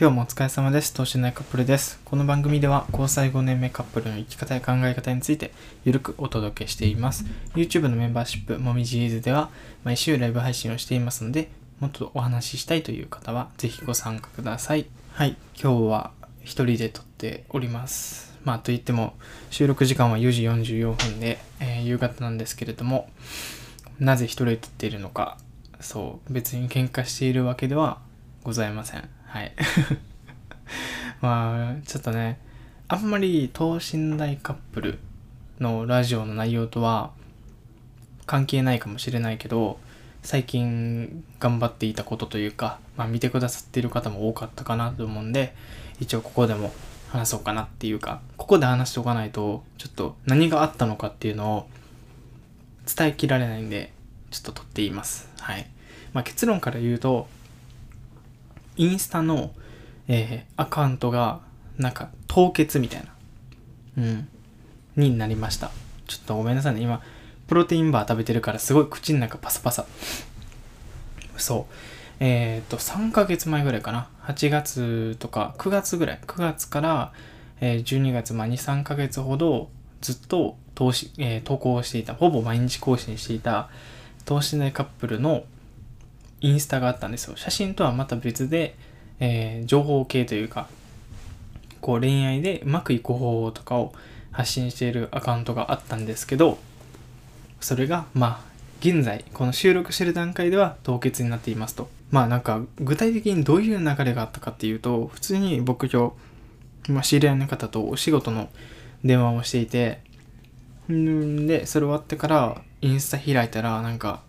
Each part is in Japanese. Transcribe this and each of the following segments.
今日もお疲れ様です。等身大カップルです。この番組では交際5年目カップルの生き方や考え方についてゆるくお届けしています。YouTube のメンバーシップもみじーずでは毎週ライブ配信をしていますので、もっとお話ししたいという方はぜひご参加ください。はい、今日は一人で撮っております。まあといっても収録時間は4時44分で、えー夕方なんですけれども、なぜ一人で撮っているのか、そう、別に喧嘩しているわけではございません。はい。まあ、ちょっとね、あんまり等身大カップルのラジオの内容とは関係ないかもしれないけど、最近頑張っていたことというか、まあ見てくださっている方も多かったかなと思うんで、一応ここでも話そうかなっていうか、ここで話しておかないと、ちょっと何があったのかっていうのを伝えきられないんで、ちょっと撮っています。はい。まあ結論から言うと、インスタの、えーアカウントが、なんか、凍結みたいな、うん、になりました。ちょっとごめんなさいね。今、プロテインバー食べてるから、すごい口の中パサパサ。そう。えっ、と、3ヶ月前ぐらいかな。8月とか、9月ぐらい。9月から、えー12月、まあ、2、3ヶ月ほど、ずっと投資、えー投稿していた、ほぼ毎日更新していた、等身大カップルのインスタがあったんですよ。写真とはまた別で、えー情報系というか、こう恋愛でうまくいく方法とかを発信しているアカウントがあったんですけど、それが、まあ、現在、この収録してる段階では凍結になっていますと。まあなんか、具体的にどういう流れがあったかっていうと、普通に僕今日、まあ、知り合いの方とお仕事の電話をしていて、んで、それ終わってから、インスタ開いたら、なんか、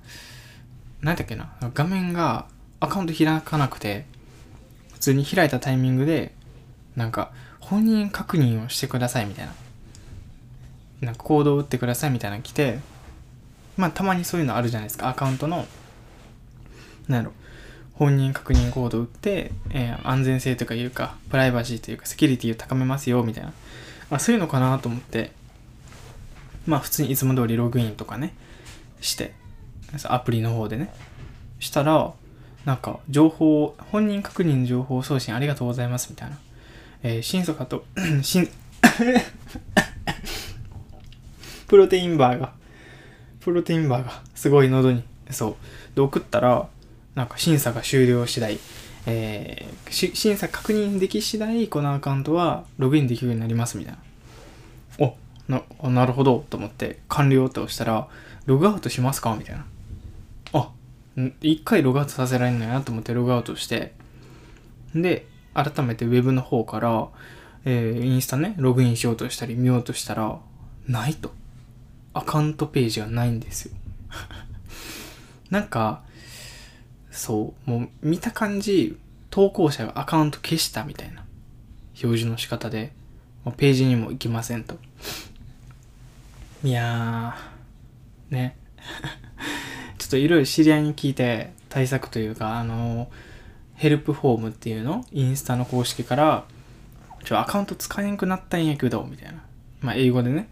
なんだっけな、画面がアカウント開かなくて、普通に開いたタイミングで、なんか、本人確認をしてくださいみたいな。なんか、コードを打ってくださいみたいなの来て、まあ、たまにそういうのあるじゃないですか。アカウントの、なんやろ、本人確認コードを打って、えー安全性とかいうか、プライバシーというか、セキュリティを高めますよ、みたいな。あ、そういうのかなと思って、まあ、普通にいつも通りログインとかね、して、アプリの方でね、したら、なんか、情報、本人確認情報送信ありがとうございます、みたいな。えー、新かと、新、プロテインバーが、プロテインバーがすごい喉に、そう。で、送ったら、なんか審査が終了次第、えー審査確認でき次第、このアカウントはログインできるようになります、みたいな。お、な、なるほど、と思って、完了って押したら、ログアウトしますかみたいな。一回ログアウトさせられるのやなと思ってログアウトして、で、改めてウェブの方から、えーインスタね、ログインしようとしたり見ようとしたら、ないと。アカウントページがないんですよ。なんか、そう、もう見た感じ、投稿者がアカウント消したみたいな表示の仕方で、もうページにも行きませんと。いやー、ね。といろいろ知り合いに聞いて対策というか、あの、ヘルプフォームっていうの？インスタの公式から、ちょ、アカウント使えなくなったんやけど、みたいな。まあ、英語でね、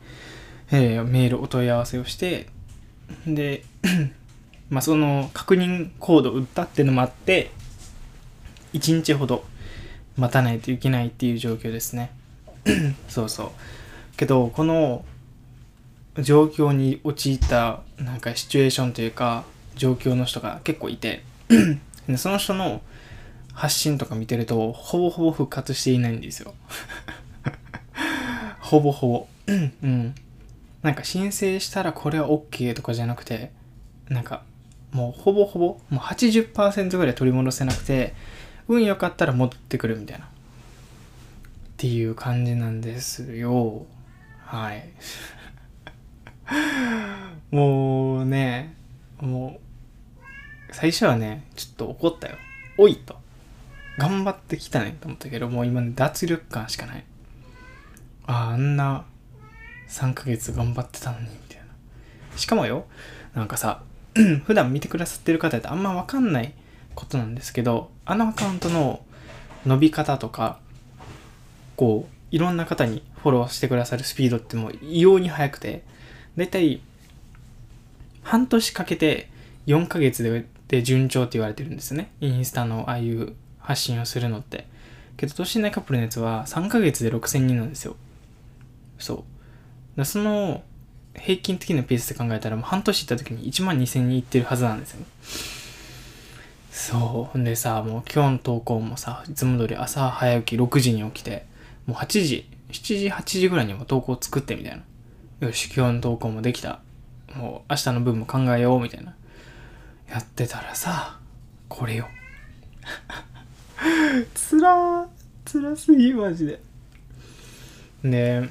えーメールお問い合わせをして、で、まあ、その確認コードを打ったっていうのもあって、1日ほど待たないといけないっていう状況ですね。そうそう。けど、この状況に陥ったなんかシチュエーションというか状況の人が結構いて その人の発信とか見てるとほぼほぼ復活していないんですよ。ほぼほぼ。うん。なんか申請したらこれは OK とかじゃなくてなんかもうほぼほぼもう80%ぐらい取り戻せなくて運良かったら戻ってくるみたいな。っていう感じなんですよ。はい。もうね、もう、最初はね、ちょっと怒ったよ。おいと。頑張ってきたねと思ったけど、もう今、脱力感しかない。ああ、んな3ヶ月頑張ってたのに、みたいな。しかもよ、なんかさ、普段見てくださってる方ってあんまわかんないことなんですけど、あのアカウントの伸び方とか、こう、いろんな方にフォローしてくださるスピードってもう異様に速くて、だいたい半年かけて4ヶ月でで順調って言われてるんですね。インスタのああいう発信をするのって。けど等身大カップルのやつは3ヶ月で6000人なんですよそうだその平均的なペースで考えたらもう半年行った時に1万2000人行ってるはずなんですよねそう。んでさ、もう今日の投稿もさ、いつも通り朝早起き6時に起きて、もう8時、7時、8時ぐらいにも投稿作ってみたいな。よし、今日の投稿もできた。もう明日の分も考えようみたいな。やってたらさ、これよ。つらー、つらすぎ、マジで。で、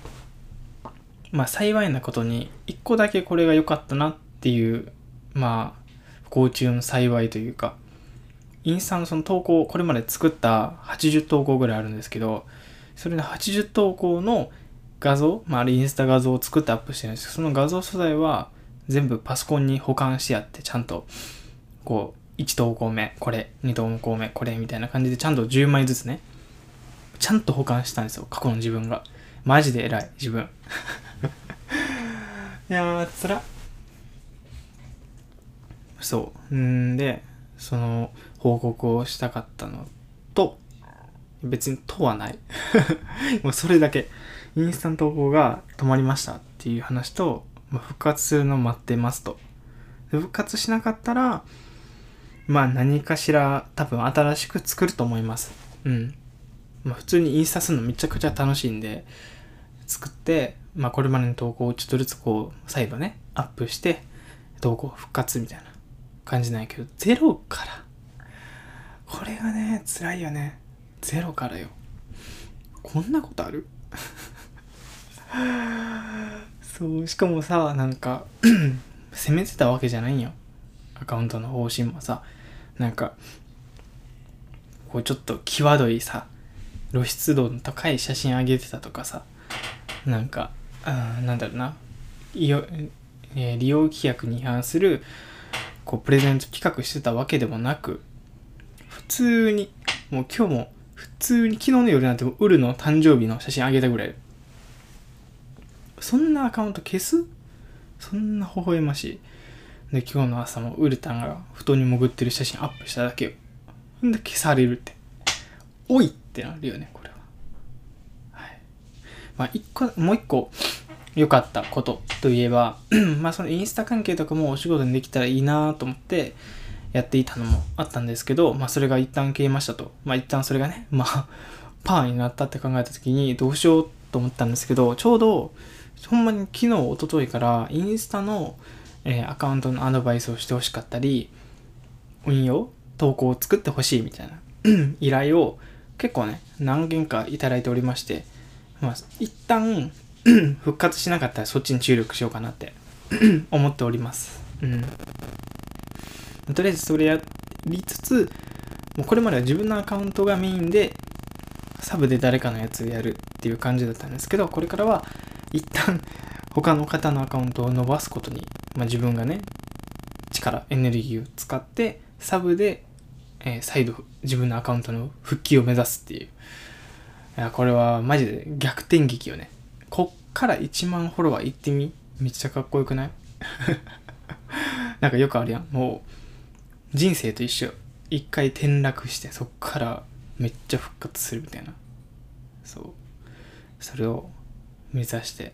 まあ幸いなことに、一個だけこれが良かったなっていう、まあ、不幸中の幸いというか、インスタのその投稿、これまで作った80投稿ぐらいあるんですけど、それの80投稿の画像、まあ、あれインスタ画像を作ってアップしてるんですけど、その画像素材は全部パソコンに保管してあって、ちゃんと、こう、1投稿目、これ、2投稿目、これ、みたいな感じで、ちゃんと10枚ずつね、ちゃんと保管したんですよ、過去の自分が。マジで偉い、自分。いやー、つら。そう。んで、その、報告をしたかったのと、別にとはない。もうそれだけ。インスタント投稿が止まりましたっていう話と、まあ、復活するの待ってますと。復活しなかったら、まあ何かしら多分新しく作ると思います。うん。まあ普通にインスタするのめちゃくちゃ楽しいんで、作って、まあこれまでの投稿をちょっとずつこう、再度ね、アップして、投稿復活みたいな感じなんやけど、ゼロから。これがね、辛いよね。ゼロからよ。こんなことある？そう、しかもさ、なんか、責めてたわけじゃないんよ。アカウントの方針もさ、なんか、こうちょっと際どいさ、露出度の高い写真あげてたとかさ、なんか、あなんだろうな、利用規約に違反する、こう、プレゼント企画してたわけでもなく、普通に、もう今日も、普通に昨日の夜なんてウルの誕生日の写真あげたぐらい。そんなアカウント消す？そんな微笑ましい。で、今日の朝もウルタンが布団に潜ってる写真アップしただけよ。ほんで消されるって。おいってなるよね、これは。はい。まあ、一個、もう一個良かったことといえば、まあそのインスタ関係とかもお仕事にできたらいいなと思ってやっていたのもあったんですけど、まあそれが一旦消えましたと。まあ一旦それがね、まあパーになったって考えた時にどうしようと思ったんですけど、ちょうどほんまに昨日、一昨日からインスタの、えーアカウントのアドバイスをしてほしかったり、運用投稿を作ってほしいみたいな 依頼を結構ね、何件かいただいておりまして、まあ、一旦 復活しなかったらそっちに注力しようかなって 思っております。うん。とりあえずそれやりつつ、もうこれまでは自分のアカウントがメインで、サブで誰かのやつやるっていう感じだったんですけど、これからは一旦他の方のアカウントを伸ばすことに、まあ、自分がね、力、エネルギーを使って、サブで、えー再度自分のアカウントの復帰を目指すっていう。いや、これはマジで逆転劇よね。こっから1万フォロワー行ってみめっちゃかっこよくない？なんかよくあるやん。もう、人生と一緒。一回転落して、そっからめっちゃ復活するみたいな。そう。それを目指して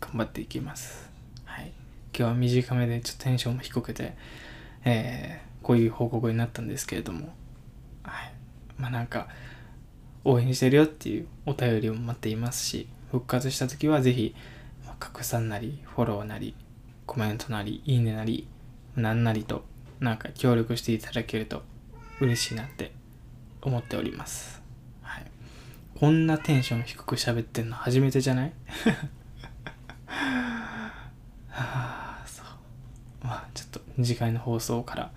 頑張っていきます。はい。今日は短めでちょっとテンションも低くて、えー、こういう報告になったんですけれども、はい。まあなんか、応援してるよっていうお便りを待っていますし、復活した時はぜひ、まあ拡散なり、フォローなり、コメントなり、いいねなり、なんなりと、なんか協力していただけると嬉しいなって思っております。こんなテンション低く喋ってんの初めてじゃない？は あ、そう。まあちょっと次回の放送から、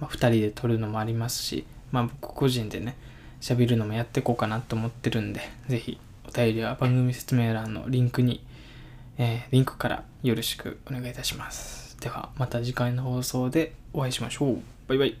まあ、2人で撮るのもありますし、まあ僕個人でね、喋るのもやっていこうかなと思ってるんで、ぜひお便りは番組説明欄のリンクに、えーリンクからよろしくお願いいたします。ではまた次回の放送でお会いしましょう。バイバイ。